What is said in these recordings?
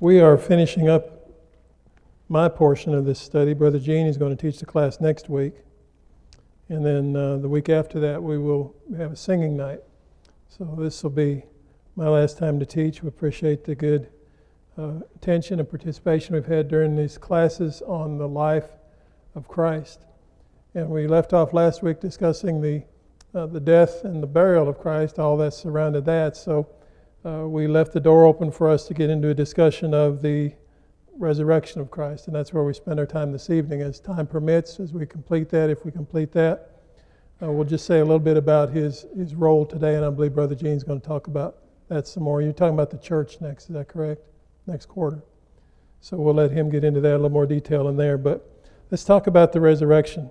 We are finishing up my portion of this study. Brother Gene is going to teach the class next week. And then uh, the week after that, we will have a singing night. So this will be my last time to teach. We appreciate the good uh, attention and participation we've had during these classes on the life of Christ. And we left off last week discussing the, uh, the death and the burial of Christ, all that surrounded that. So uh, we left the door open for us to get into a discussion of the resurrection of Christ. And that's where we spend our time this evening. As time permits, as we complete that, if we complete that, uh, we'll just say a little bit about his, his role today. And I believe Brother Gene's going to talk about that some more. You're talking about the church next, is that correct? Next quarter. So we'll let him get into that a little more detail in there. But let's talk about the resurrection.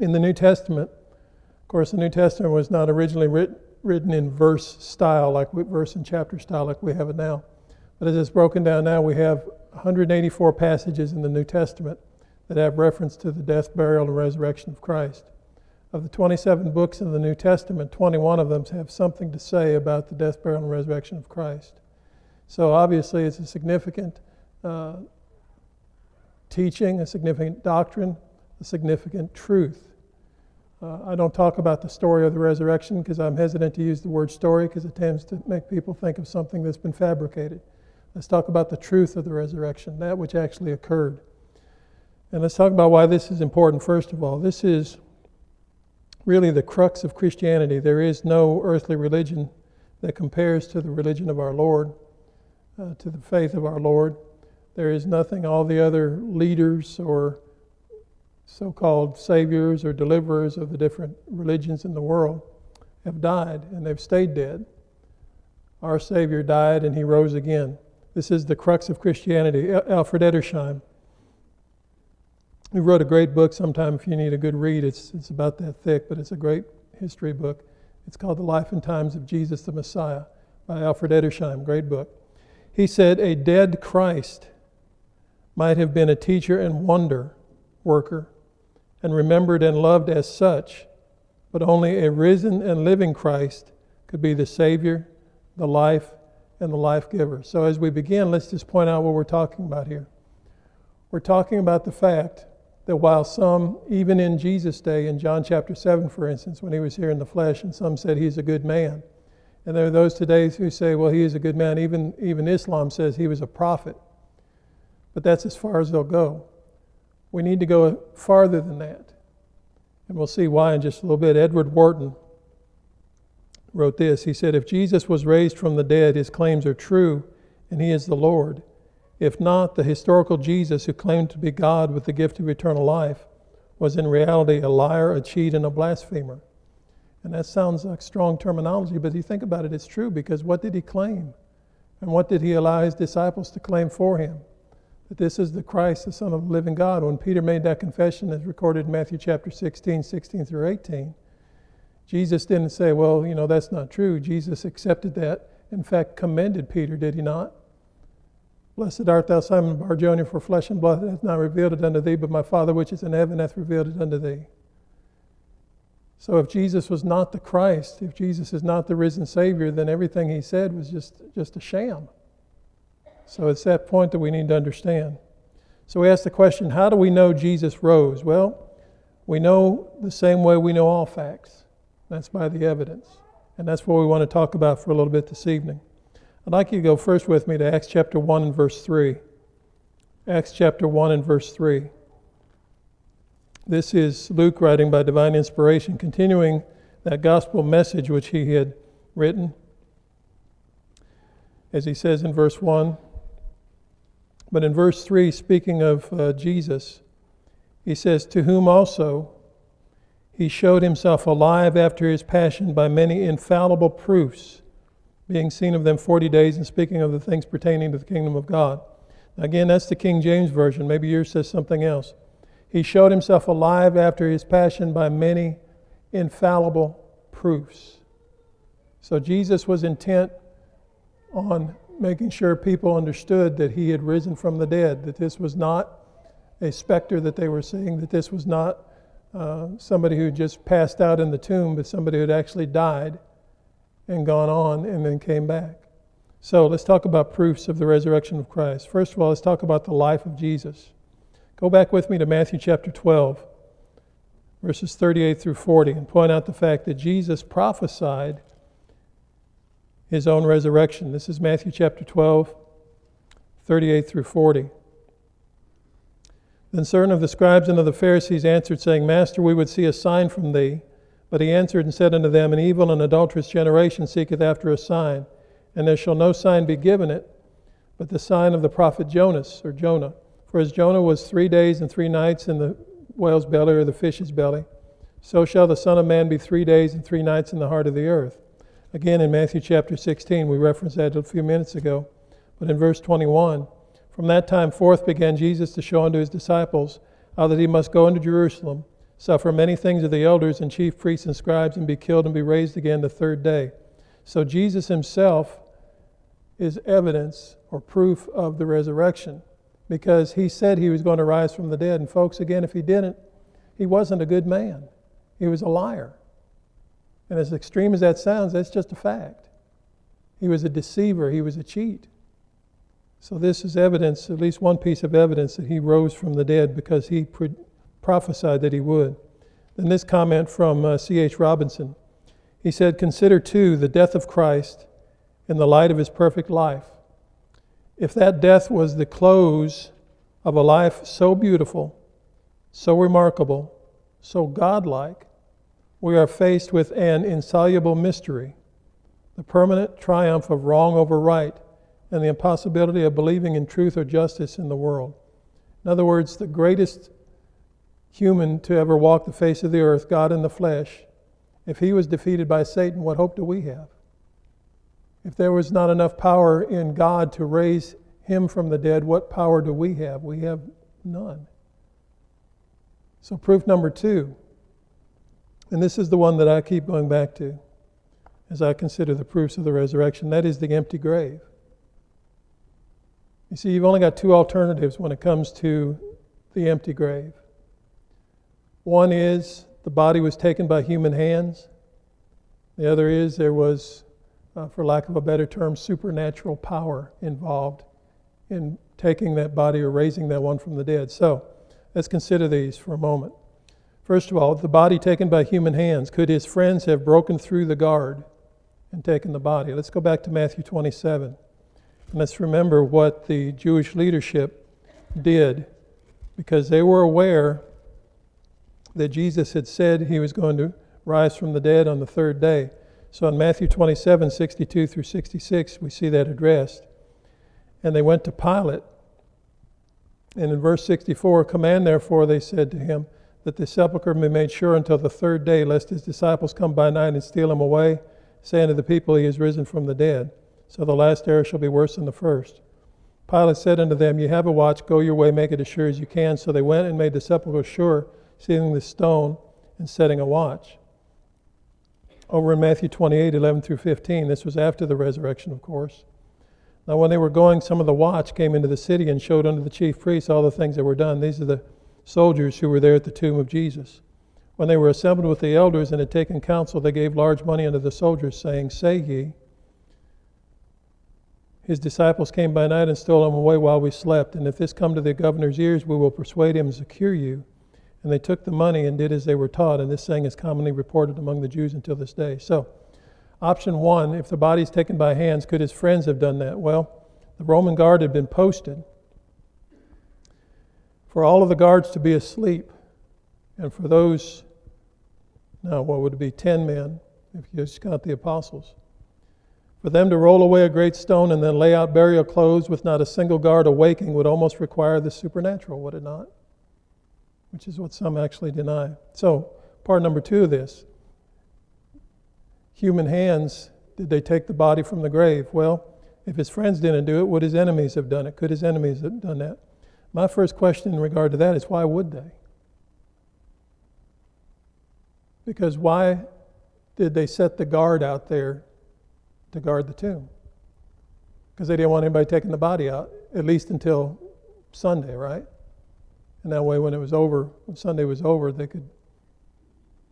In the New Testament, of course, the New Testament was not originally written, written in verse style, like verse and chapter style, like we have it now. But as it's broken down now, we have 184 passages in the New Testament that have reference to the death, burial, and resurrection of Christ. Of the 27 books in the New Testament, 21 of them have something to say about the death, burial, and resurrection of Christ. So obviously, it's a significant uh, teaching, a significant doctrine, a significant truth. Uh, I don't talk about the story of the resurrection because I'm hesitant to use the word story because it tends to make people think of something that's been fabricated. Let's talk about the truth of the resurrection, that which actually occurred. And let's talk about why this is important, first of all. This is really the crux of Christianity. There is no earthly religion that compares to the religion of our Lord, uh, to the faith of our Lord. There is nothing, all the other leaders or so called saviors or deliverers of the different religions in the world have died and they've stayed dead. Our Savior died and he rose again. This is the crux of Christianity. Alfred Edersheim, who wrote a great book sometime if you need a good read, it's, it's about that thick, but it's a great history book. It's called The Life and Times of Jesus the Messiah by Alfred Edersheim, great book. He said, A dead Christ might have been a teacher and wonder worker and remembered and loved as such, but only a risen and living Christ could be the Savior, the life, and the life giver. So, as we begin, let's just point out what we're talking about here. We're talking about the fact that while some, even in Jesus' day, in John chapter 7, for instance, when he was here in the flesh, and some said he's a good man, and there are those today who say, well, he is a good man. Even, even Islam says he was a prophet. But that's as far as they'll go. We need to go farther than that. And we'll see why in just a little bit. Edward Wharton wrote this. He said, If Jesus was raised from the dead, his claims are true, and he is the Lord. If not, the historical Jesus who claimed to be God with the gift of eternal life was in reality a liar, a cheat, and a blasphemer. And that sounds like strong terminology, but if you think about it, it's true because what did he claim? And what did he allow his disciples to claim for him? That this is the Christ, the Son of the living God. When Peter made that confession, as recorded in Matthew chapter 16, 16 through 18, Jesus didn't say, well, you know, that's not true. Jesus accepted that. In fact, commended Peter, did he not? Blessed art thou, Simon Barjona, for flesh and blood hath not revealed it unto thee, but my Father which is in heaven hath revealed it unto thee. So if Jesus was not the Christ, if Jesus is not the risen Savior, then everything he said was just, just a sham. So it's that point that we need to understand. So we ask the question how do we know Jesus rose? Well, we know the same way we know all facts that's by the evidence. And that's what we want to talk about for a little bit this evening. I'd like you to go first with me to Acts chapter 1 and verse 3. Acts chapter 1 and verse 3. This is Luke writing by divine inspiration, continuing that gospel message which he had written. As he says in verse 1. But in verse 3, speaking of uh, Jesus, he says, To whom also he showed himself alive after his passion by many infallible proofs, being seen of them 40 days and speaking of the things pertaining to the kingdom of God. Again, that's the King James Version. Maybe yours says something else. He showed himself alive after his passion by many infallible proofs. So Jesus was intent on making sure people understood that he had risen from the dead, that this was not a specter that they were seeing, that this was not uh, somebody who just passed out in the tomb, but somebody who had actually died and gone on and then came back. So let's talk about proofs of the resurrection of Christ. First of all, let's talk about the life of Jesus. Go back with me to Matthew chapter 12, verses 38 through 40, and point out the fact that Jesus prophesied his own resurrection. This is Matthew chapter 12, 38 through 40. Then certain of the scribes and of the Pharisees answered, saying, Master, we would see a sign from thee. But he answered and said unto them, An evil and adulterous generation seeketh after a sign and there shall no sign be given it, but the sign of the prophet Jonas or Jonah. For as Jonah was three days and three nights in the whale's belly or the fish's belly, so shall the Son of Man be three days and three nights in the heart of the earth. Again, in Matthew chapter 16, we referenced that a few minutes ago. But in verse 21, from that time forth began Jesus to show unto his disciples how that he must go into Jerusalem, suffer many things of the elders and chief priests and scribes, and be killed and be raised again the third day. So Jesus himself is evidence or proof of the resurrection because he said he was going to rise from the dead. And, folks, again, if he didn't, he wasn't a good man, he was a liar. And as extreme as that sounds, that's just a fact. He was a deceiver, he was a cheat. So, this is evidence, at least one piece of evidence, that he rose from the dead because he pre- prophesied that he would. Then, this comment from uh, C.H. Robinson he said, Consider too the death of Christ in the light of his perfect life. If that death was the close of a life so beautiful, so remarkable, so godlike, we are faced with an insoluble mystery the permanent triumph of wrong over right and the impossibility of believing in truth or justice in the world. In other words, the greatest human to ever walk the face of the earth, God in the flesh, if he was defeated by Satan, what hope do we have? If there was not enough power in God to raise him from the dead, what power do we have? We have none. So, proof number two, and this is the one that I keep going back to as I consider the proofs of the resurrection that is the empty grave. You see, you've only got two alternatives when it comes to the empty grave. One is the body was taken by human hands, the other is there was uh, for lack of a better term, supernatural power involved in taking that body or raising that one from the dead. So let's consider these for a moment. First of all, the body taken by human hands. Could his friends have broken through the guard and taken the body? Let's go back to Matthew 27. And let's remember what the Jewish leadership did because they were aware that Jesus had said he was going to rise from the dead on the third day. So in Matthew 27, 62 through 66, we see that addressed. And they went to Pilate. And in verse 64, command therefore, they said to him, that the sepulchre be made sure until the third day, lest his disciples come by night and steal him away, saying to the people, He is risen from the dead. So the last error shall be worse than the first. Pilate said unto them, You have a watch, go your way, make it as sure as you can. So they went and made the sepulchre sure, sealing the stone and setting a watch over in Matthew 28 11 through 15. This was after the resurrection, of course. Now, when they were going, some of the watch came into the city and showed unto the chief priests all the things that were done. These are the soldiers who were there at the tomb of Jesus. When they were assembled with the elders and had taken counsel, they gave large money unto the soldiers, saying, Say ye, his disciples came by night and stole him away while we slept. And if this come to the governor's ears, we will persuade him and secure you. And they took the money and did as they were taught, and this saying is commonly reported among the Jews until this day. So, option one if the body is taken by hands, could his friends have done that? Well, the Roman guard had been posted for all of the guards to be asleep, and for those, now what would it be, 10 men, if you just count the apostles, for them to roll away a great stone and then lay out burial clothes with not a single guard awaking would almost require the supernatural, would it not? which is what some actually deny. So, part number two of this human hands, did they take the body from the grave? Well, if his friends didn't do it, would his enemies have done it? Could his enemies have done that? My first question in regard to that is why would they? Because why did they set the guard out there to guard the tomb? Because they didn't want anybody taking the body out, at least until Sunday, right? And that way, when it was over, when Sunday was over, they could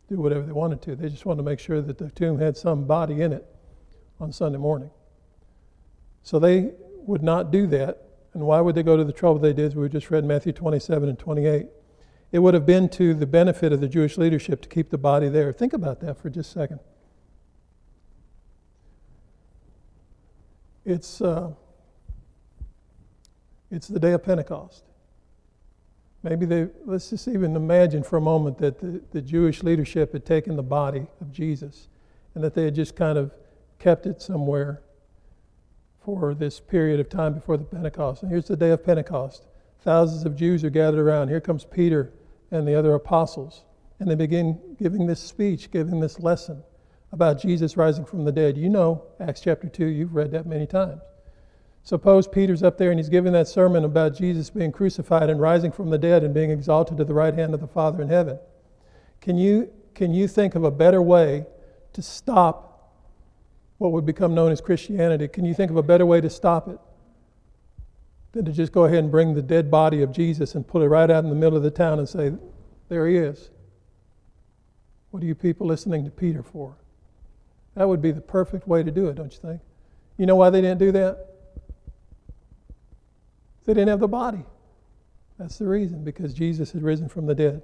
do whatever they wanted to. They just wanted to make sure that the tomb had some body in it on Sunday morning. So they would not do that. And why would they go to the trouble they did? We just read Matthew 27 and 28. It would have been to the benefit of the Jewish leadership to keep the body there. Think about that for just a second. It's, uh, it's the day of Pentecost. Maybe they, let's just even imagine for a moment that the, the Jewish leadership had taken the body of Jesus and that they had just kind of kept it somewhere for this period of time before the Pentecost. And here's the day of Pentecost. Thousands of Jews are gathered around. Here comes Peter and the other apostles. And they begin giving this speech, giving this lesson about Jesus rising from the dead. You know Acts chapter 2, you've read that many times. Suppose Peter's up there and he's giving that sermon about Jesus being crucified and rising from the dead and being exalted to the right hand of the Father in heaven. Can you, can you think of a better way to stop what would become known as Christianity? Can you think of a better way to stop it than to just go ahead and bring the dead body of Jesus and put it right out in the middle of the town and say, There he is? What are you people listening to Peter for? That would be the perfect way to do it, don't you think? You know why they didn't do that? They didn't have the body. That's the reason, because Jesus had risen from the dead.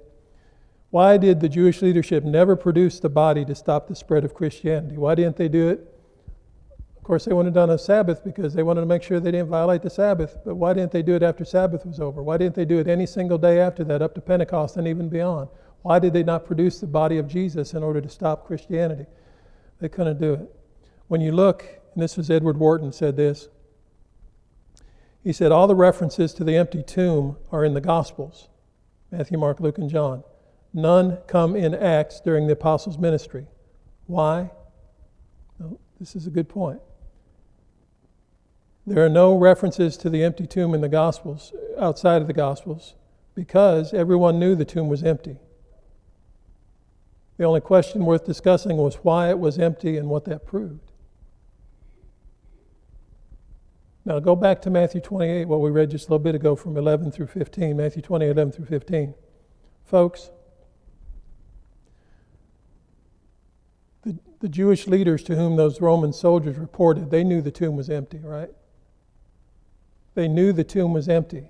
Why did the Jewish leadership never produce the body to stop the spread of Christianity? Why didn't they do it? Of course, they wanted it on a Sabbath because they wanted to make sure they didn't violate the Sabbath. But why didn't they do it after Sabbath was over? Why didn't they do it any single day after that, up to Pentecost and even beyond? Why did they not produce the body of Jesus in order to stop Christianity? They couldn't do it. When you look, and this was Edward Wharton said this, he said, All the references to the empty tomb are in the Gospels Matthew, Mark, Luke, and John. None come in Acts during the apostles' ministry. Why? This is a good point. There are no references to the empty tomb in the Gospels, outside of the Gospels, because everyone knew the tomb was empty. The only question worth discussing was why it was empty and what that proved. Now go back to Matthew 28, what we read just a little bit ago from 11 through 15. Matthew 28, 11 through 15. Folks, the, the Jewish leaders to whom those Roman soldiers reported, they knew the tomb was empty, right? They knew the tomb was empty.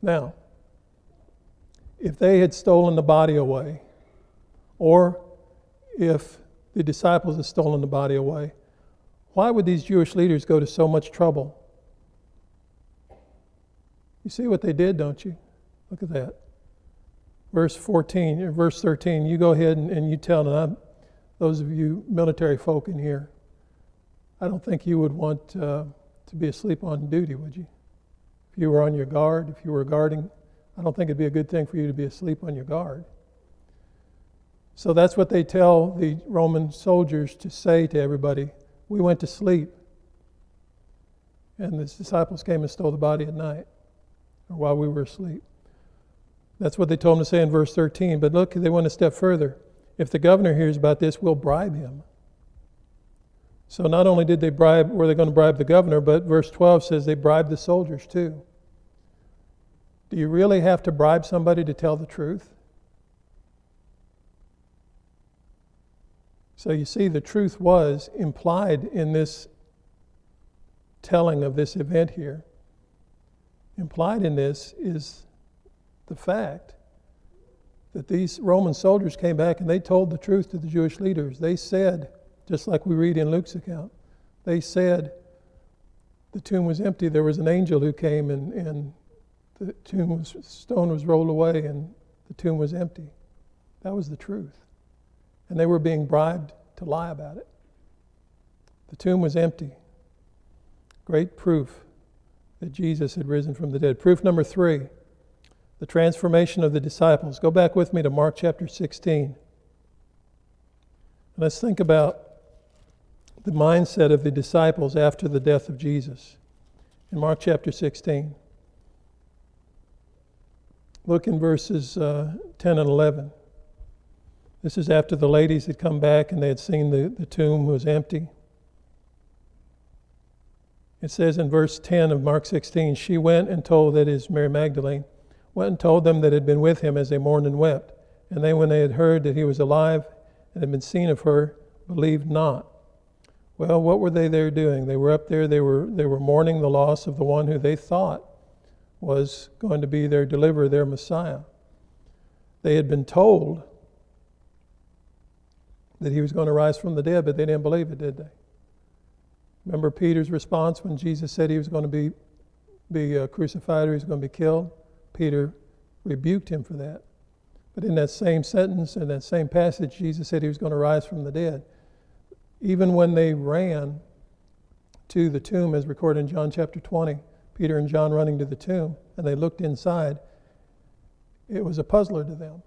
Now, if they had stolen the body away, or if the disciples had stolen the body away, why would these Jewish leaders go to so much trouble? You see what they did, don't you? Look at that. Verse 14, or verse 13, you go ahead and, and you tell them, those of you military folk in here, I don't think you would want uh, to be asleep on duty, would you? If you were on your guard, if you were guarding, I don't think it'd be a good thing for you to be asleep on your guard. So that's what they tell the Roman soldiers to say to everybody we went to sleep. And the disciples came and stole the body at night, or while we were asleep. That's what they told him to say in verse 13. But look, they went a step further. If the governor hears about this, we'll bribe him. So not only did they bribe, were they going to bribe the governor, but verse 12 says they bribed the soldiers too. Do you really have to bribe somebody to tell the truth? So you see, the truth was implied in this telling of this event here. Implied in this is the fact that these Roman soldiers came back and they told the truth to the Jewish leaders. They said, just like we read in Luke's account, they said the tomb was empty. There was an angel who came and, and the tomb was stone was rolled away and the tomb was empty. That was the truth and they were being bribed to lie about it. The tomb was empty. Great proof that Jesus had risen from the dead. Proof number three the transformation of the disciples. Go back with me to Mark chapter 16. Let's think about the mindset of the disciples after the death of Jesus. In Mark chapter 16, look in verses uh, 10 and 11. This is after the ladies had come back and they had seen the, the tomb was empty. It says in verse 10 of Mark 16, she went and told, that is Mary Magdalene, went and told them that had been with him as they mourned and wept. And they, when they had heard that he was alive and had been seen of her, believed not. Well, what were they there doing? They were up there, they were, they were mourning the loss of the one who they thought was going to be their deliverer, their Messiah. They had been told that he was going to rise from the dead, but they didn't believe it, did they? Remember Peter's response when Jesus said he was going to be, be uh, crucified or he was going to be killed? Peter rebuked him for that. But in that same sentence, in that same passage, Jesus said he was going to rise from the dead. Even when they ran to the tomb, as recorded in John chapter 20, Peter and John running to the tomb, and they looked inside, it was a puzzler to them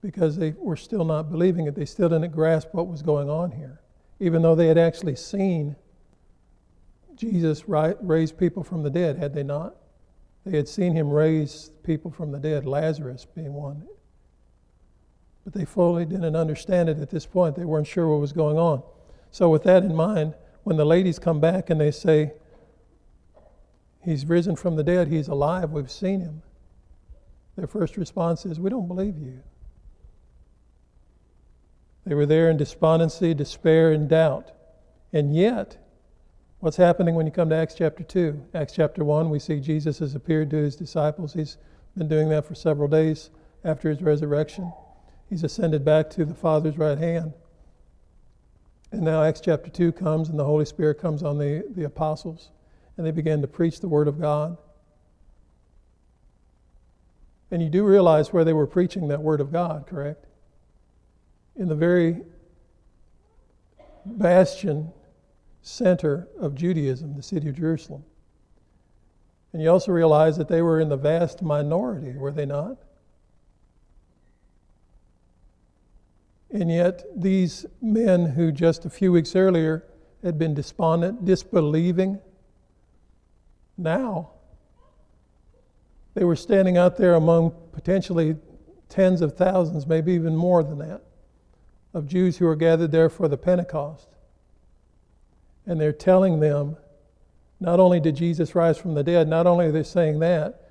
because they were still not believing it. They still didn't grasp what was going on here, even though they had actually seen Jesus raise people from the dead, had they not? They had seen him raise people from the dead, Lazarus being one. But they fully didn't understand it at this point. They weren't sure what was going on. So, with that in mind, when the ladies come back and they say, He's risen from the dead, He's alive, we've seen Him, their first response is, We don't believe you. They were there in despondency, despair, and doubt. And yet, what's happening when you come to Acts chapter 2? Acts chapter 1, we see Jesus has appeared to his disciples. He's been doing that for several days after his resurrection. He's ascended back to the Father's right hand. And now Acts chapter 2 comes, and the Holy Spirit comes on the, the apostles, and they begin to preach the Word of God. And you do realize where they were preaching that Word of God, correct? in the very bastion center of Judaism, the city of Jerusalem. And you also realize that they were in the vast minority, were they not? And yet, these men who just a few weeks earlier had been despondent, disbelieving, now they were standing out there among potentially tens of thousands, maybe even more than that, of Jews who were gathered there for the Pentecost. And they're telling them not only did Jesus rise from the dead, not only are they saying that,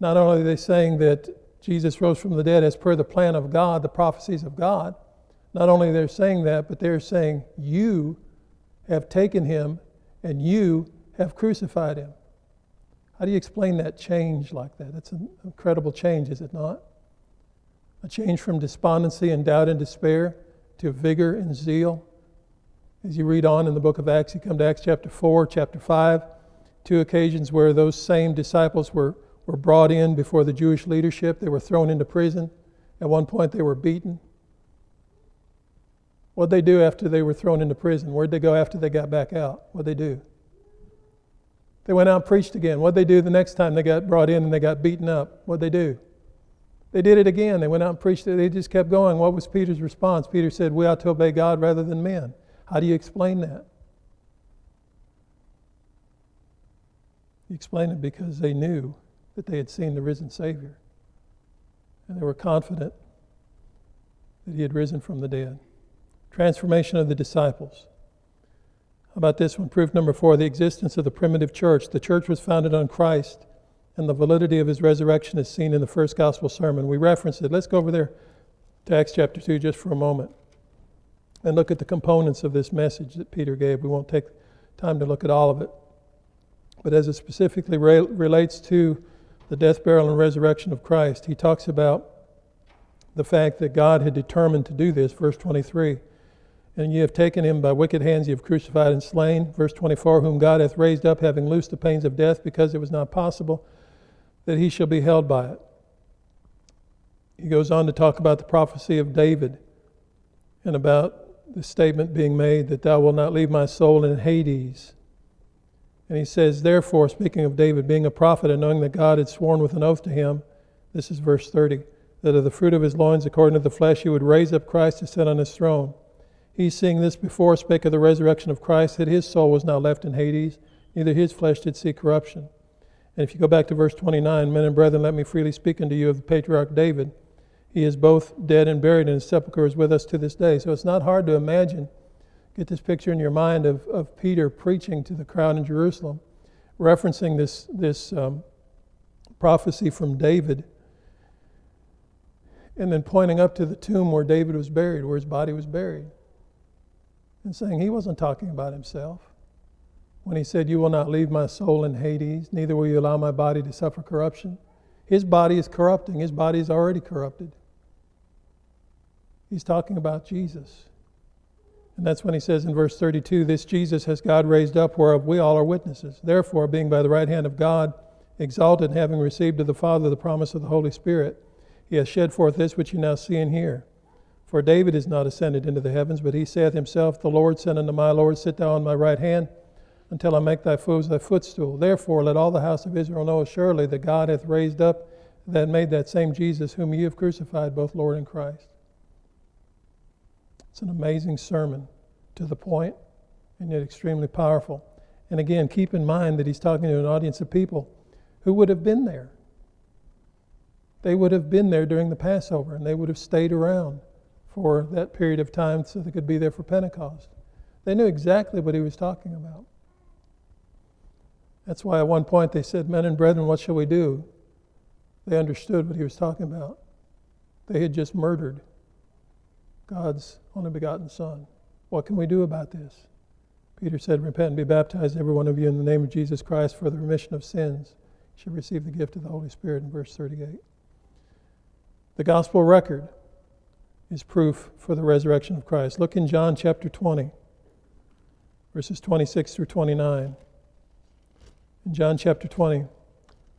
not only are they saying that Jesus rose from the dead as per the plan of God, the prophecies of God, not only they're saying that, but they're saying, You have taken him and you have crucified him. How do you explain that change like that? That's an incredible change, is it not? A change from despondency and doubt and despair to vigor and zeal. As you read on in the book of Acts, you come to Acts chapter 4, chapter 5, two occasions where those same disciples were, were brought in before the Jewish leadership. They were thrown into prison. At one point, they were beaten. What'd they do after they were thrown into prison? Where'd they go after they got back out? What'd they do? They went out and preached again. What'd they do the next time they got brought in and they got beaten up? What'd they do? They did it again. They went out and preached it. They just kept going. What was Peter's response? Peter said, We ought to obey God rather than men. How do you explain that? You explain it because they knew that they had seen the risen Savior. And they were confident that he had risen from the dead. Transformation of the disciples. How about this one? Proof number four the existence of the primitive church. The church was founded on Christ and the validity of his resurrection is seen in the first gospel sermon. We reference it. Let's go over there to Acts chapter 2 just for a moment and look at the components of this message that Peter gave. We won't take time to look at all of it. But as it specifically re- relates to the death, burial, and resurrection of Christ, he talks about the fact that God had determined to do this, verse 23. And ye have taken him by wicked hands, ye have crucified and slain. Verse 24, whom God hath raised up, having loosed the pains of death, because it was not possible that he shall be held by it. He goes on to talk about the prophecy of David and about the statement being made that thou wilt not leave my soul in Hades. And he says, therefore, speaking of David being a prophet and knowing that God had sworn with an oath to him, this is verse 30, that of the fruit of his loins, according to the flesh, he would raise up Christ to sit on his throne. He, seeing this before, spake of the resurrection of Christ, that his soul was not left in Hades, neither his flesh did see corruption. And if you go back to verse 29, men and brethren, let me freely speak unto you of the patriarch David. He is both dead and buried, and his sepulchre is with us to this day. So it's not hard to imagine, get this picture in your mind of, of Peter preaching to the crowd in Jerusalem, referencing this, this um, prophecy from David, and then pointing up to the tomb where David was buried, where his body was buried. And saying he wasn't talking about himself. When he said, You will not leave my soul in Hades, neither will you allow my body to suffer corruption. His body is corrupting, his body is already corrupted. He's talking about Jesus. And that's when he says in verse 32 This Jesus has God raised up, whereof we all are witnesses. Therefore, being by the right hand of God exalted, having received of the Father the promise of the Holy Spirit, he has shed forth this which you now see and hear. For David is not ascended into the heavens, but he saith himself, The Lord said unto my Lord, Sit thou on my right hand until I make thy foes thy footstool. Therefore, let all the house of Israel know assuredly that God hath raised up that made that same Jesus whom ye have crucified, both Lord and Christ. It's an amazing sermon, to the point, and yet extremely powerful. And again, keep in mind that he's talking to an audience of people who would have been there. They would have been there during the Passover, and they would have stayed around for that period of time so they could be there for Pentecost. They knew exactly what he was talking about. That's why at one point they said, Men and brethren, what shall we do? They understood what he was talking about. They had just murdered God's only begotten Son. What can we do about this? Peter said, Repent and be baptized, every one of you, in the name of Jesus Christ for the remission of sins. You shall receive the gift of the Holy Spirit in verse 38. The gospel record is proof for the resurrection of Christ. Look in John chapter 20, verses 26 through 29. In John chapter 20,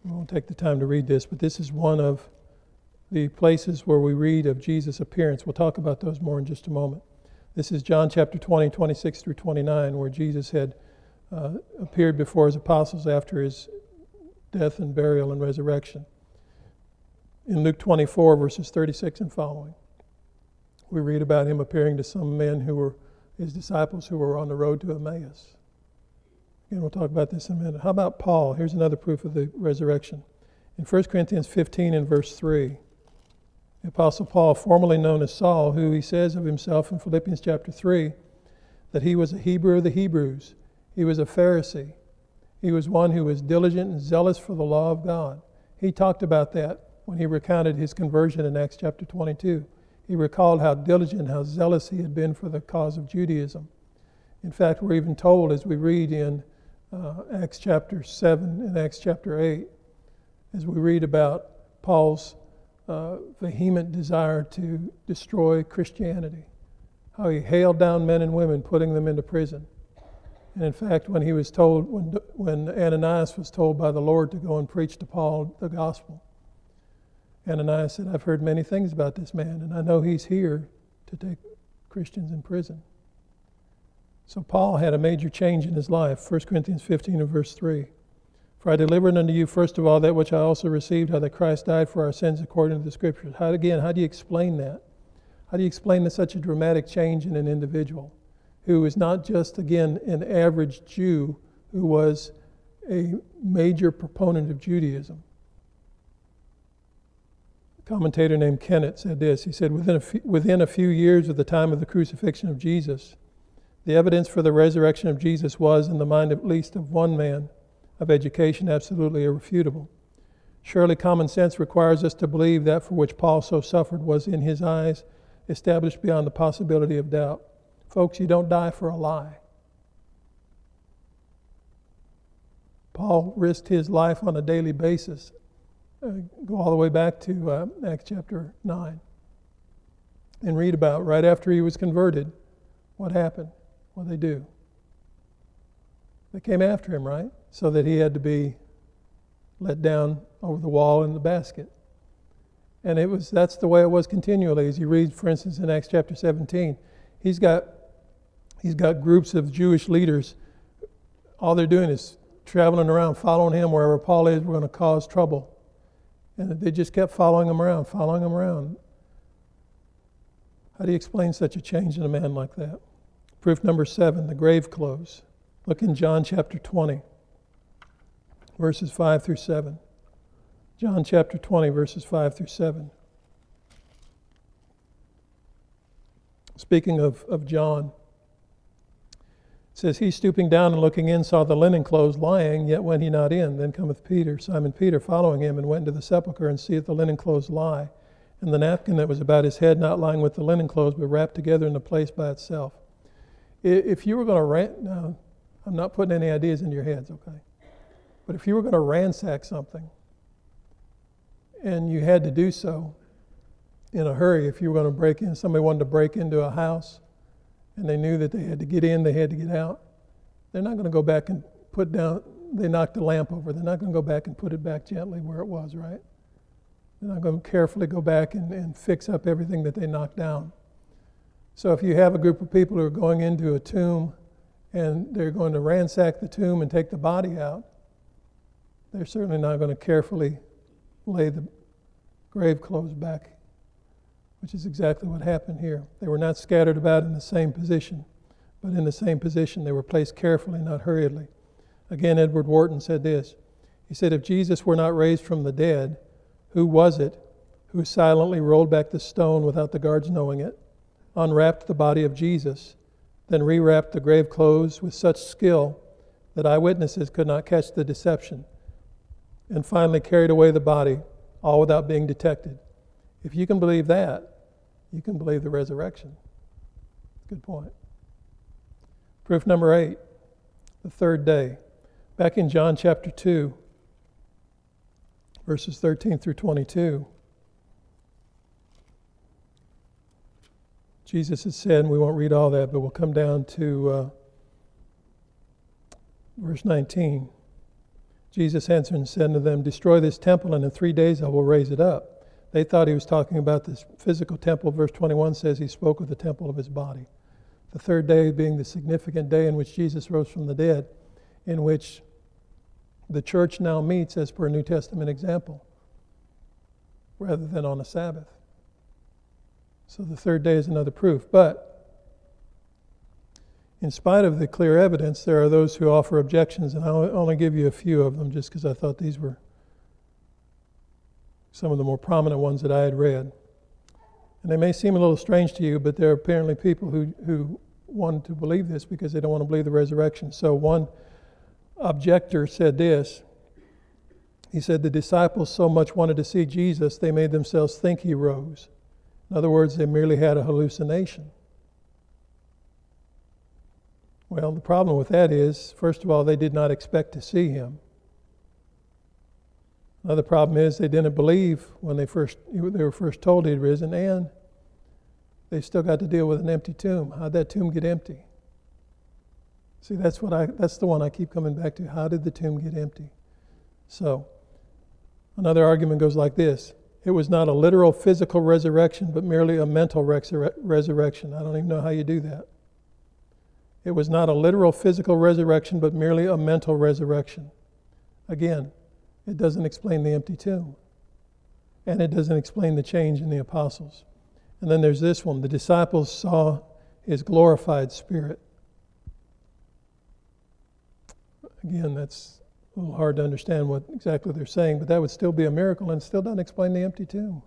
we won't take the time to read this, but this is one of the places where we read of Jesus' appearance. We'll talk about those more in just a moment. This is John chapter 20, 26 through 29, where Jesus had uh, appeared before his apostles after his death and burial and resurrection. In Luke 24, verses 36 and following, we read about him appearing to some men who were his disciples who were on the road to Emmaus. Again, we'll talk about this in a minute. How about Paul? Here's another proof of the resurrection. In 1 Corinthians 15 and verse 3, the Apostle Paul, formerly known as Saul, who he says of himself in Philippians chapter 3 that he was a Hebrew of the Hebrews, he was a Pharisee, he was one who was diligent and zealous for the law of God. He talked about that when he recounted his conversion in Acts chapter 22. He recalled how diligent, how zealous he had been for the cause of Judaism. In fact, we're even told as we read in uh, Acts chapter 7 and Acts chapter 8, as we read about Paul's uh, vehement desire to destroy Christianity, how he hailed down men and women, putting them into prison. And in fact, when he was told, when, when Ananias was told by the Lord to go and preach to Paul the gospel, Ananias said, I've heard many things about this man, and I know he's here to take Christians in prison. So Paul had a major change in his life. 1 Corinthians 15 and verse 3. For I delivered unto you first of all that which I also received, how that Christ died for our sins according to the Scriptures. How again, how do you explain that? How do you explain such a dramatic change in an individual who is not just, again, an average Jew who was a major proponent of Judaism? Commentator named Kennett said this. He said, within a, few, within a few years of the time of the crucifixion of Jesus, the evidence for the resurrection of Jesus was, in the mind at least of one man of education, absolutely irrefutable. Surely common sense requires us to believe that for which Paul so suffered was, in his eyes, established beyond the possibility of doubt. Folks, you don't die for a lie. Paul risked his life on a daily basis. Uh, go all the way back to uh, Acts chapter 9 and read about right after he was converted what happened. What they do? They came after him, right? So that he had to be let down over the wall in the basket. And it was that's the way it was continually. As you read, for instance, in Acts chapter 17, he's got he's got groups of Jewish leaders. All they're doing is traveling around, following him wherever Paul is. We're going to cause trouble, and they just kept following him around, following him around. How do you explain such a change in a man like that? Proof number seven, the grave clothes. Look in John chapter 20, verses 5 through 7. John chapter 20, verses 5 through 7. Speaking of, of John, says, He stooping down and looking in saw the linen clothes lying, yet went he not in. Then cometh Peter, Simon Peter, following him, and went into the sepulchre, and seeth the linen clothes lie, and the napkin that was about his head not lying with the linen clothes, but wrapped together in a place by itself. If you were going to rant, no, I'm not putting any ideas in your heads, okay? But if you were going to ransack something and you had to do so in a hurry, if you were going to break in, somebody wanted to break into a house and they knew that they had to get in, they had to get out, they're not going to go back and put down, they knocked the lamp over. They're not going to go back and put it back gently where it was, right? They're not going to carefully go back and, and fix up everything that they knocked down. So if you have a group of people who are going into a tomb and they're going to ransack the tomb and take the body out, they're certainly not going to carefully lay the grave clothes back, which is exactly what happened here. They were not scattered about in the same position, but in the same position. They were placed carefully, not hurriedly. Again, Edward Wharton said this He said, If Jesus were not raised from the dead, who was it who silently rolled back the stone without the guards knowing it? unwrapped the body of Jesus, then rewrapped the grave clothes with such skill that eyewitnesses could not catch the deception, and finally carried away the body, all without being detected. If you can believe that, you can believe the resurrection. Good point. Proof number eight, the third day. Back in John chapter 2, verses 13 through 22. Jesus has said, and we won't read all that, but we'll come down to uh, verse 19. Jesus answered and said to them, Destroy this temple, and in three days I will raise it up. They thought he was talking about this physical temple. Verse 21 says he spoke of the temple of his body. The third day being the significant day in which Jesus rose from the dead, in which the church now meets as per a New Testament example, rather than on a Sabbath. So the third day is another proof. But in spite of the clear evidence, there are those who offer objections, and I'll only give you a few of them just because I thought these were some of the more prominent ones that I had read. And they may seem a little strange to you, but there are apparently people who, who want to believe this because they don't want to believe the resurrection. So one objector said this. He said, The disciples so much wanted to see Jesus, they made themselves think he rose. In other words, they merely had a hallucination. Well, the problem with that is, first of all, they did not expect to see him. Another problem is they didn't believe when they first they were first told he'd risen, and they still got to deal with an empty tomb. How'd that tomb get empty? See, that's what I that's the one I keep coming back to. How did the tomb get empty? So, another argument goes like this: it was not a literal physical resurrection, but merely a mental resur- resurrection. I don't even know how you do that. It was not a literal physical resurrection, but merely a mental resurrection. Again, it doesn't explain the empty tomb. And it doesn't explain the change in the apostles. And then there's this one the disciples saw his glorified spirit. Again, that's a little hard to understand what exactly they're saying, but that would still be a miracle and still doesn't explain the empty tomb.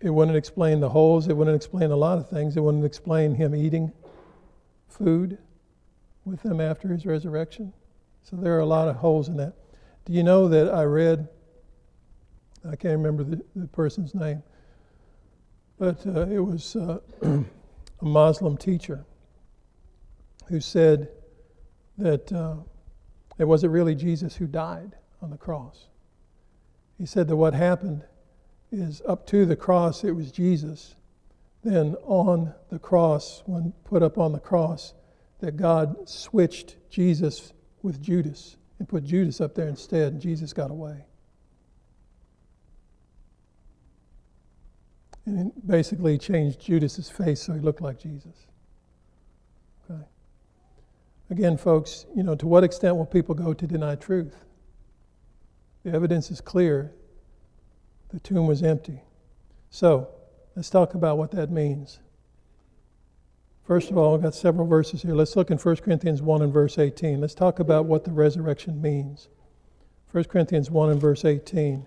It, wouldn't explain the holes, it wouldn't explain a lot of things. It wouldn't explain him eating food with them after his resurrection. So there are a lot of holes in that. Do you know that I read, I can't remember the, the person's name, but uh, it was uh, a Muslim teacher who said that uh, it wasn't really Jesus who died on the cross. He said that what happened is up to the cross, it was Jesus. Then on the cross, when put up on the cross, that God switched Jesus with Judas and put Judas up there instead, and Jesus got away. And basically changed Judas's face so he looked like Jesus. Okay. Again, folks, you know, to what extent will people go to deny truth? The evidence is clear. The tomb was empty. So, let's talk about what that means. First of all, I've got several verses here. Let's look in 1 Corinthians 1 and verse 18. Let's talk about what the resurrection means. 1 Corinthians 1 and verse 18.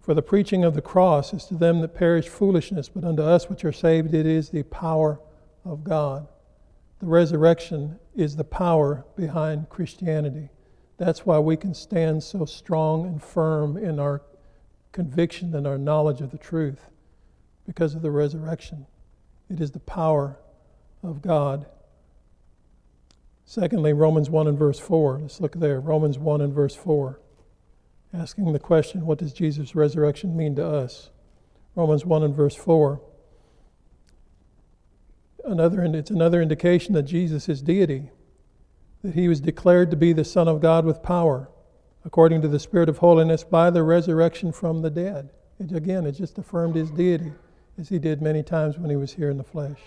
For the preaching of the cross is to them that perish foolishness, but unto us which are saved it is the power of God. The resurrection is the power behind Christianity. That's why we can stand so strong and firm in our conviction and our knowledge of the truth because of the resurrection. It is the power of God. Secondly, Romans 1 and verse 4. Let's look there. Romans 1 and verse 4. Asking the question, what does Jesus' resurrection mean to us? Romans 1 and verse 4. Another, it's another indication that Jesus is deity, that he was declared to be the Son of God with power, according to the Spirit of holiness, by the resurrection from the dead. It, again, it just affirmed his deity, as he did many times when he was here in the flesh.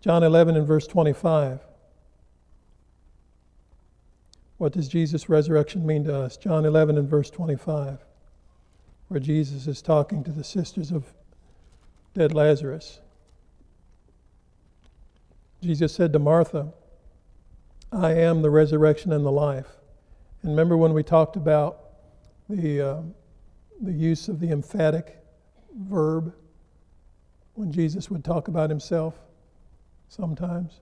John 11 and verse 25. What does Jesus' resurrection mean to us? John 11 and verse 25, where Jesus is talking to the sisters of dead Lazarus. Jesus said to Martha, I am the resurrection and the life. And remember when we talked about the, uh, the use of the emphatic verb when Jesus would talk about himself sometimes?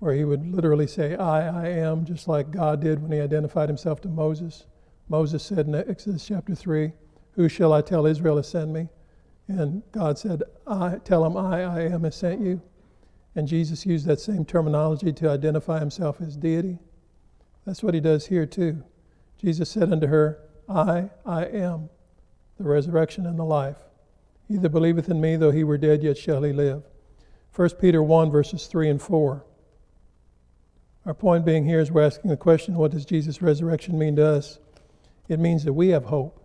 where he would literally say, I, I am, just like God did when he identified himself to Moses. Moses said in Exodus chapter 3, Who shall I tell Israel to send me? And God said, I tell him, I, I am has sent you. And Jesus used that same terminology to identify himself as deity. That's what he does here too. Jesus said unto her, I, I am the resurrection and the life. He that believeth in me, though he were dead, yet shall he live. 1 Peter 1, verses 3 and 4. Our point being here is we're asking the question what does Jesus' resurrection mean to us? It means that we have hope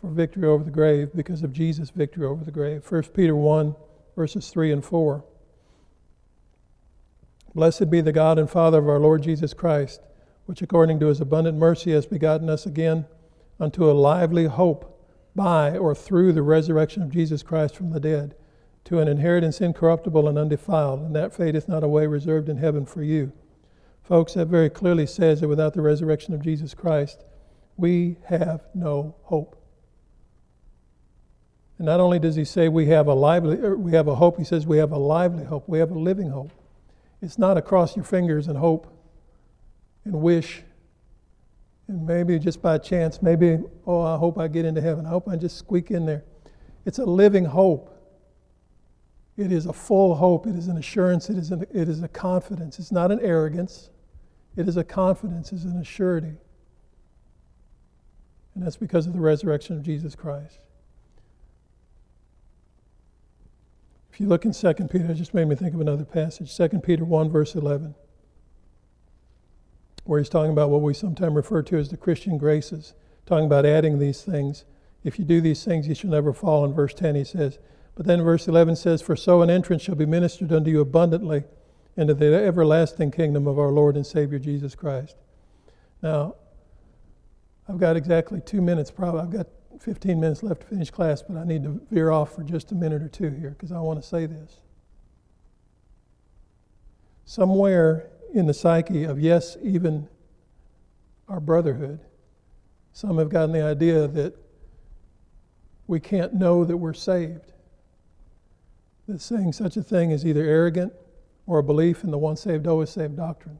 for victory over the grave because of Jesus' victory over the grave. 1 Peter 1, verses 3 and 4. Blessed be the God and Father of our Lord Jesus Christ, which according to his abundant mercy has begotten us again unto a lively hope by or through the resurrection of Jesus Christ from the dead to an inheritance incorruptible and undefiled, and that fadeth not away, reserved in heaven for you. Folks, that very clearly says that without the resurrection of Jesus Christ, we have no hope. And not only does he say we have a lively, er, we have a hope, he says we have a lively hope. We have a living hope. It's not across your fingers and hope and wish and maybe just by chance, maybe, oh, I hope I get into heaven. I hope I just squeak in there. It's a living hope. It is a full hope. It is an assurance. It is, an, it is a confidence. It's not an arrogance. It is a confidence. It's an assurity. And that's because of the resurrection of Jesus Christ. If you look in 2 Peter, it just made me think of another passage 2 Peter 1, verse 11, where he's talking about what we sometimes refer to as the Christian graces, talking about adding these things. If you do these things, you shall never fall. In verse 10, he says, but then verse 11 says, For so an entrance shall be ministered unto you abundantly into the everlasting kingdom of our Lord and Savior Jesus Christ. Now, I've got exactly two minutes, probably. I've got 15 minutes left to finish class, but I need to veer off for just a minute or two here because I want to say this. Somewhere in the psyche of, yes, even our brotherhood, some have gotten the idea that we can't know that we're saved that saying such a thing is either arrogant or a belief in the once saved, always saved doctrine.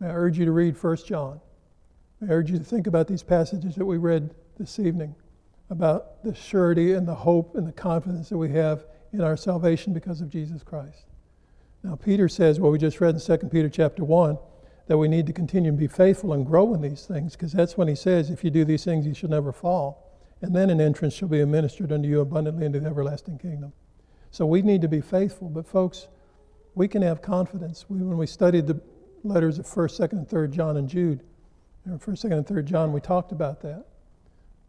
May I urge you to read 1 John. May I urge you to think about these passages that we read this evening about the surety and the hope and the confidence that we have in our salvation because of Jesus Christ. Now, Peter says, what we just read in 2 Peter chapter 1, that we need to continue to be faithful and grow in these things, because that's when he says, if you do these things, you shall never fall. And then an entrance shall be administered unto you abundantly into the everlasting kingdom. So we need to be faithful. But, folks, we can have confidence. We, when we studied the letters of 1st, 2nd, and 3rd John and Jude, 1st, 2nd, and 3rd John, we talked about that.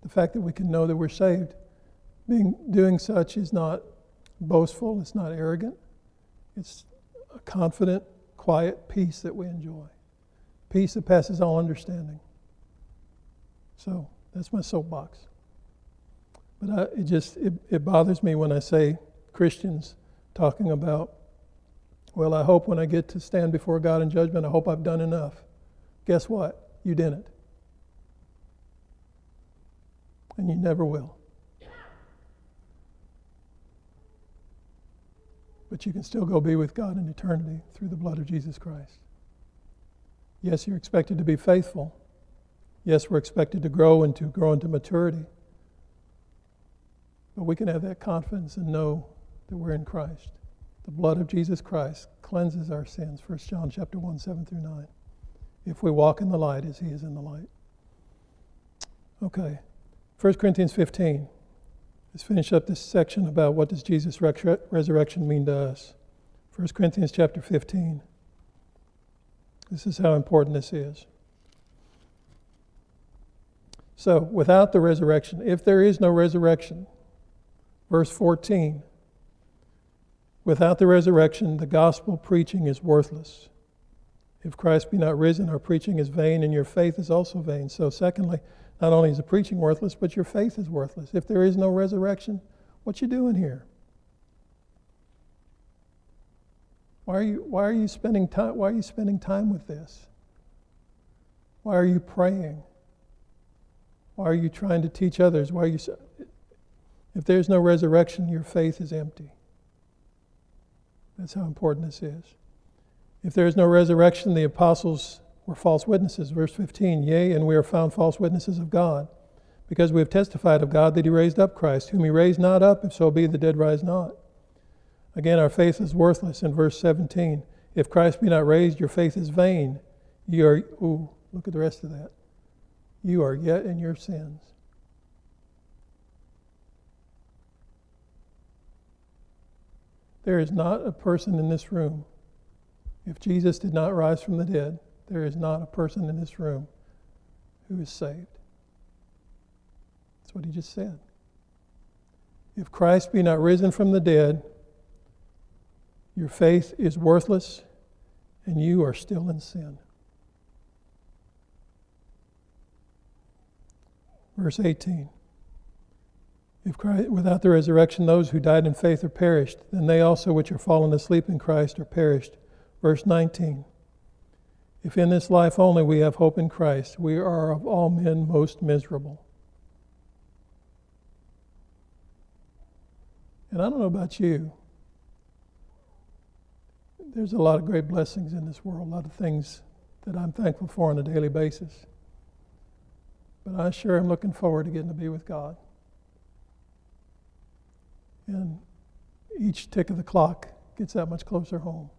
The fact that we can know that we're saved. Being, doing such is not boastful, it's not arrogant, it's a confident, quiet peace that we enjoy. Peace that passes all understanding. So that's my soapbox. But I, it just it, it bothers me when I say Christians talking about, well, I hope when I get to stand before God in judgment, I hope I've done enough. Guess what? You didn't. And you never will. But you can still go be with God in eternity through the blood of Jesus Christ. Yes, you're expected to be faithful. Yes, we're expected to grow and to grow into maturity. But we can have that confidence and know that we're in Christ. The blood of Jesus Christ cleanses our sins. 1 John chapter 1, 7 through 9. If we walk in the light as he is in the light. Okay. 1 Corinthians 15. Let's finish up this section about what does Jesus' resurrection mean to us. 1 Corinthians chapter 15. This is how important this is. So, without the resurrection, if there is no resurrection, verse 14, without the resurrection, the gospel preaching is worthless. If Christ be not risen, our preaching is vain, and your faith is also vain. So, secondly, not only is the preaching worthless, but your faith is worthless. If there is no resurrection, what you doing here? Why are you, why are you spending time why are you spending time with this? Why are you praying? Why are you trying to teach others? Why are you If there's no resurrection, your faith is empty. That's how important this is. If there is no resurrection, the apostles were false witnesses. Verse 15 Yea, and we are found false witnesses of God, because we have testified of God that He raised up Christ, whom He raised not up, if so be the dead rise not. Again, our faith is worthless in verse 17. If Christ be not raised, your faith is vain. You are, ooh, look at the rest of that. You are yet in your sins. There is not a person in this room. If Jesus did not rise from the dead, there is not a person in this room who is saved. That's what he just said. If Christ be not risen from the dead, your faith is worthless and you are still in sin. Verse 18. If Christ, without the resurrection those who died in faith are perished, then they also which are fallen asleep in Christ are perished. Verse 19. If in this life only we have hope in Christ, we are of all men most miserable. And I don't know about you, there's a lot of great blessings in this world, a lot of things that I'm thankful for on a daily basis. But I sure am looking forward to getting to be with God. And each tick of the clock gets that much closer home.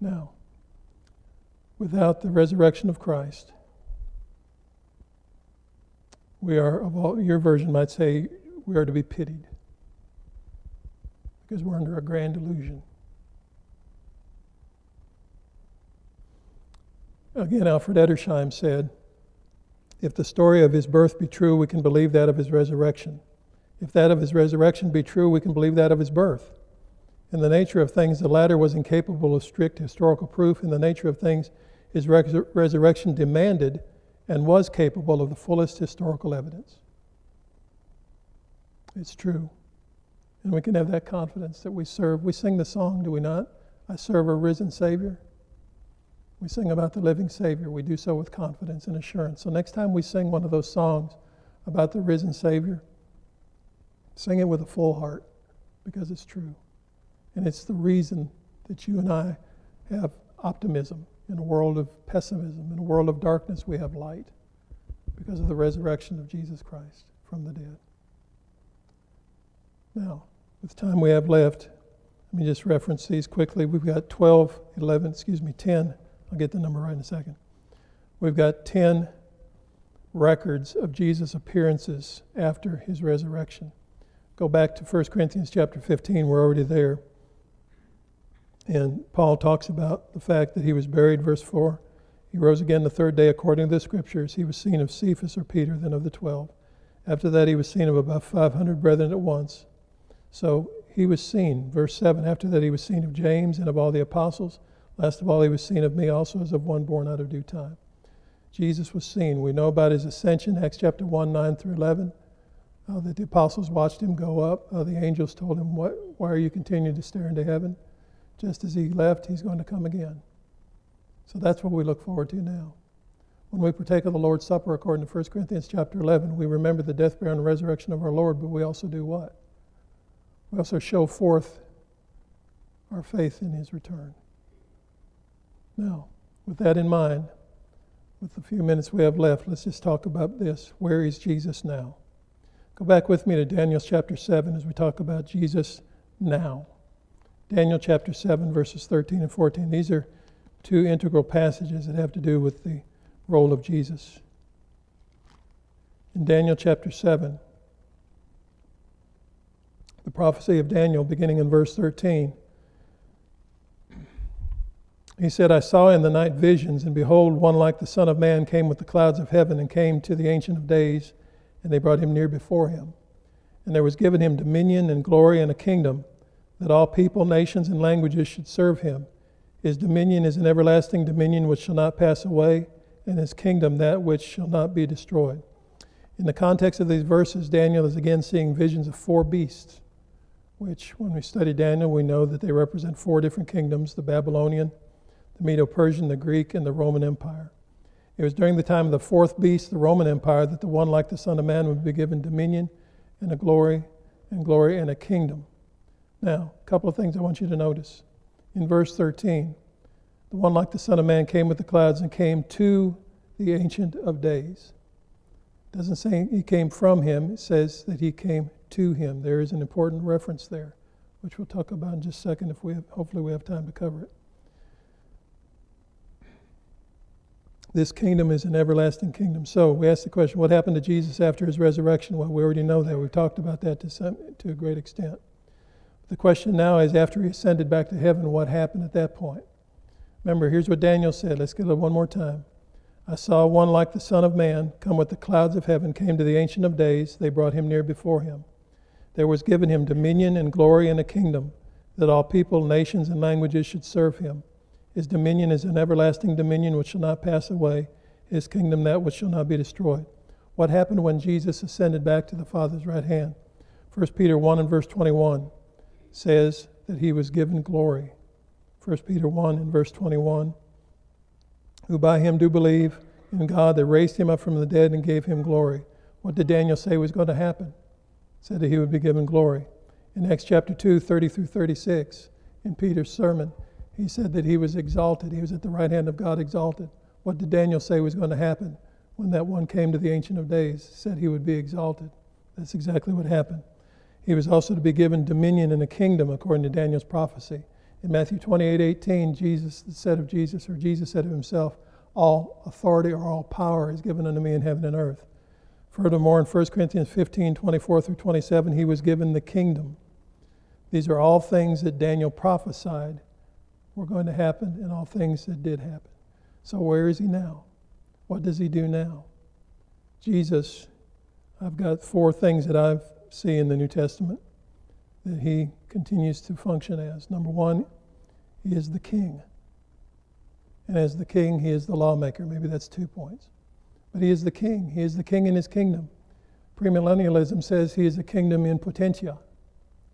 Now, without the resurrection of Christ, we are, of all, your version might say, we are to be pitied because we're under a grand illusion. Again, Alfred Edersheim said, If the story of his birth be true, we can believe that of his resurrection. If that of his resurrection be true, we can believe that of his birth. In the nature of things, the latter was incapable of strict historical proof. In the nature of things, his resurrection demanded and was capable of the fullest historical evidence. It's true. And we can have that confidence that we serve. We sing the song, do we not? I serve a risen Savior. We sing about the living Savior. We do so with confidence and assurance. So next time we sing one of those songs about the risen Savior, sing it with a full heart because it's true. And it's the reason that you and I have optimism. In a world of pessimism, in a world of darkness, we have light because of the resurrection of Jesus Christ from the dead. Now, with the time we have left, let me just reference these quickly. We've got 12, 11, excuse me, 10 I'll get the number right in a second. We've got 10 records of Jesus' appearances after his resurrection. Go back to 1 Corinthians chapter 15, we're already there. And Paul talks about the fact that he was buried, verse 4. He rose again the third day according to the scriptures. He was seen of Cephas or Peter, then of the twelve. After that, he was seen of about 500 brethren at once. So he was seen, verse 7. After that, he was seen of James and of all the apostles. Last of all, he was seen of me also as of one born out of due time. Jesus was seen. We know about his ascension, Acts chapter 1, 9 through 11, uh, that the apostles watched him go up. Uh, the angels told him, what, Why are you continuing to stare into heaven? Just as he left, he's going to come again. So that's what we look forward to now. When we partake of the Lord's Supper, according to 1 Corinthians chapter 11, we remember the death, burial, and resurrection of our Lord, but we also do what? We also show forth our faith in his return. Now, with that in mind, with the few minutes we have left, let's just talk about this. Where is Jesus now? Go back with me to Daniel chapter 7 as we talk about Jesus now. Daniel chapter 7, verses 13 and 14. These are two integral passages that have to do with the role of Jesus. In Daniel chapter 7, the prophecy of Daniel, beginning in verse 13. He said, I saw in the night visions, and behold, one like the Son of Man came with the clouds of heaven and came to the Ancient of Days, and they brought him near before him. And there was given him dominion and glory and a kingdom, that all people, nations, and languages should serve him. His dominion is an everlasting dominion which shall not pass away, and his kingdom that which shall not be destroyed. In the context of these verses, Daniel is again seeing visions of four beasts, which, when we study Daniel, we know that they represent four different kingdoms the Babylonian, the Medo Persian, the Greek, and the Roman Empire. It was during the time of the fourth beast, the Roman Empire, that the one like the Son of Man would be given dominion and a glory and glory and a kingdom. Now, a couple of things I want you to notice. In verse 13, the one like the Son of Man came with the clouds and came to the Ancient of Days. It doesn't say he came from him, it says that he came to him. There is an important reference there, which we'll talk about in just a second if we have, hopefully we have time to cover it. This kingdom is an everlasting kingdom. So we ask the question what happened to Jesus after his resurrection? Well, we already know that. We've talked about that to, some, to a great extent. The question now is after he ascended back to heaven, what happened at that point? Remember, here's what Daniel said. Let's get it one more time. I saw one like the Son of Man come with the clouds of heaven, came to the Ancient of Days. They brought him near before him. There was given him dominion and glory and a kingdom, that all people, nations, and languages should serve him. His dominion is an everlasting dominion which shall not pass away, his kingdom that which shall not be destroyed. What happened when Jesus ascended back to the Father's right hand? 1 Peter 1 and verse 21 says that he was given glory. 1 Peter 1 and verse 21 Who by him do believe in God that raised him up from the dead and gave him glory. What did Daniel say was going to happen? Said that he would be given glory. In Acts chapter 2, 30 through 36, in Peter's sermon, he said that he was exalted. He was at the right hand of God, exalted. What did Daniel say was going to happen when that one came to the Ancient of Days? Said he would be exalted. That's exactly what happened. He was also to be given dominion in a kingdom, according to Daniel's prophecy. In Matthew 28 18, Jesus said of Jesus, or Jesus said of himself, All authority or all power is given unto me in heaven and earth. Furthermore, in 1 Corinthians 15 24 through 27, he was given the kingdom. These are all things that Daniel prophesied were going to happen and all things that did happen. So, where is he now? What does he do now? Jesus, I've got four things that I see in the New Testament that he continues to function as. Number one, he is the king. And as the king, he is the lawmaker. Maybe that's two points. But he is the king. He is the king in his kingdom. Premillennialism says he is a kingdom in potentia.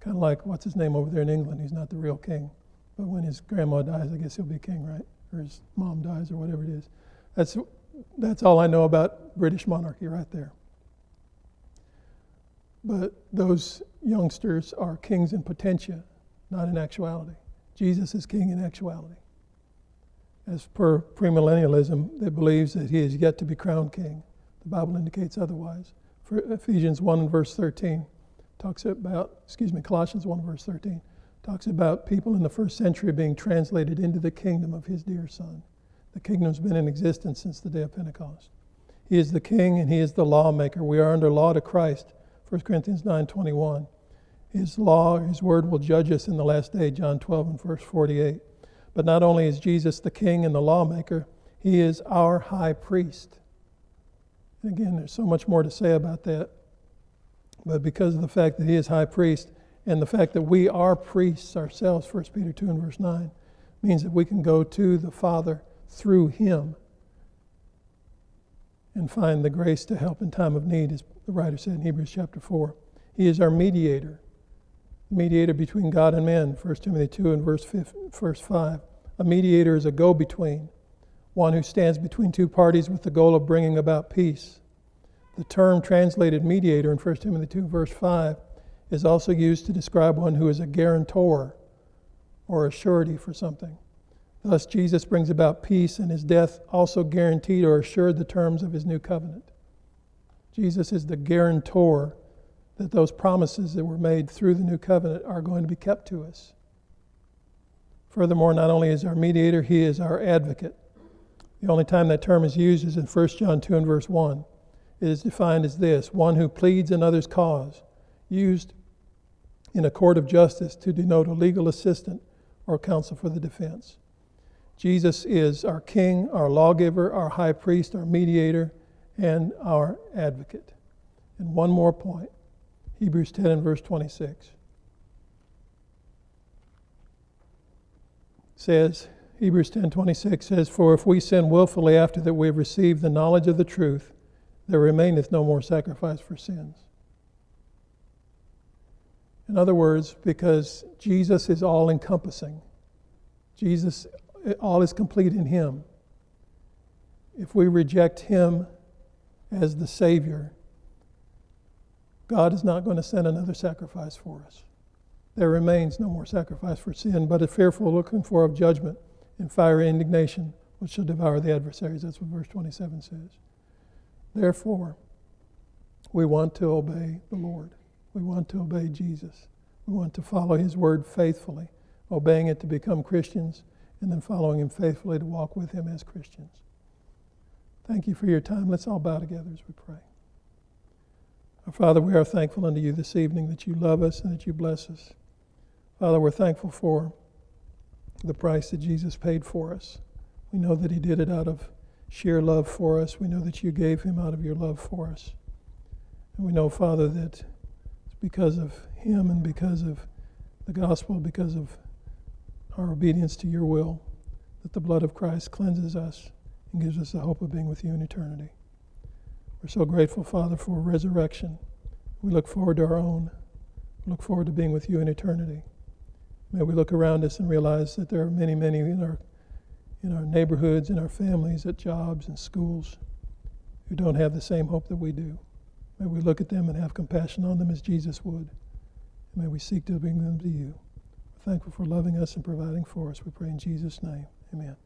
Kind of like, what's his name over there in England? He's not the real king. But when his grandma dies, I guess he'll be king, right? Or his mom dies, or whatever it is. That's, that's all I know about British monarchy right there. But those youngsters are kings in potentia, not in actuality. Jesus is king in actuality. As per premillennialism, that believes that he is yet to be crowned king. The Bible indicates otherwise. For Ephesians 1 and verse 13 talks about, excuse me, Colossians 1 verse 13 talks about people in the first century being translated into the kingdom of his dear son. The kingdom's been in existence since the day of Pentecost. He is the king and he is the lawmaker. We are under law to Christ. 1 Corinthians 9:21. His law, his word will judge us in the last day, John 12 and verse 48. But not only is Jesus the king and the lawmaker, he is our high priest. Again, there's so much more to say about that. But because of the fact that he is high priest, and the fact that we are priests ourselves, 1 Peter 2 and verse 9, means that we can go to the Father through Him and find the grace to help in time of need, as the writer said in Hebrews chapter 4. He is our mediator, mediator between God and men, 1 Timothy 2 and verse, 5, verse 5. A mediator is a go between, one who stands between two parties with the goal of bringing about peace. The term translated mediator in 1 Timothy 2, verse 5, is also used to describe one who is a guarantor or a surety for something. Thus, Jesus brings about peace, and his death also guaranteed or assured the terms of his new covenant. Jesus is the guarantor that those promises that were made through the new covenant are going to be kept to us. Furthermore, not only is our mediator, he is our advocate. The only time that term is used is in 1 John 2 and verse 1. It is defined as this one who pleads another's cause, used in a court of justice to denote a legal assistant or counsel for the defense. Jesus is our King, our lawgiver, our high priest, our mediator, and our advocate. And one more point Hebrews 10 and verse 26 says, Hebrews 10:26 says, "For if we sin willfully after that we have received the knowledge of the truth, there remaineth no more sacrifice for sins." In other words, because Jesus is all encompassing. Jesus all is complete in him. If we reject him as the savior, God is not going to send another sacrifice for us. There remains no more sacrifice for sin, but a fearful looking for of judgment and fiery indignation, which shall devour the adversaries. That's what verse 27 says. Therefore, we want to obey the Lord. We want to obey Jesus. We want to follow his word faithfully, obeying it to become Christians, and then following him faithfully to walk with him as Christians. Thank you for your time. Let's all bow together as we pray. Our Father, we are thankful unto you this evening that you love us and that you bless us. Father, we're thankful for the price that Jesus paid for us. We know that He did it out of sheer love for us. We know that you gave Him out of your love for us. And we know, Father, that it's because of Him and because of the gospel, because of our obedience to your will, that the blood of Christ cleanses us and gives us the hope of being with you in eternity. We're so grateful, Father, for resurrection. We look forward to our own. We look forward to being with you in eternity. May we look around us and realize that there are many, many in our, in our neighborhoods, in our families, at jobs and schools who don't have the same hope that we do. May we look at them and have compassion on them as Jesus would. And may we seek to bring them to you. Thankful for loving us and providing for us. We pray in Jesus' name. Amen.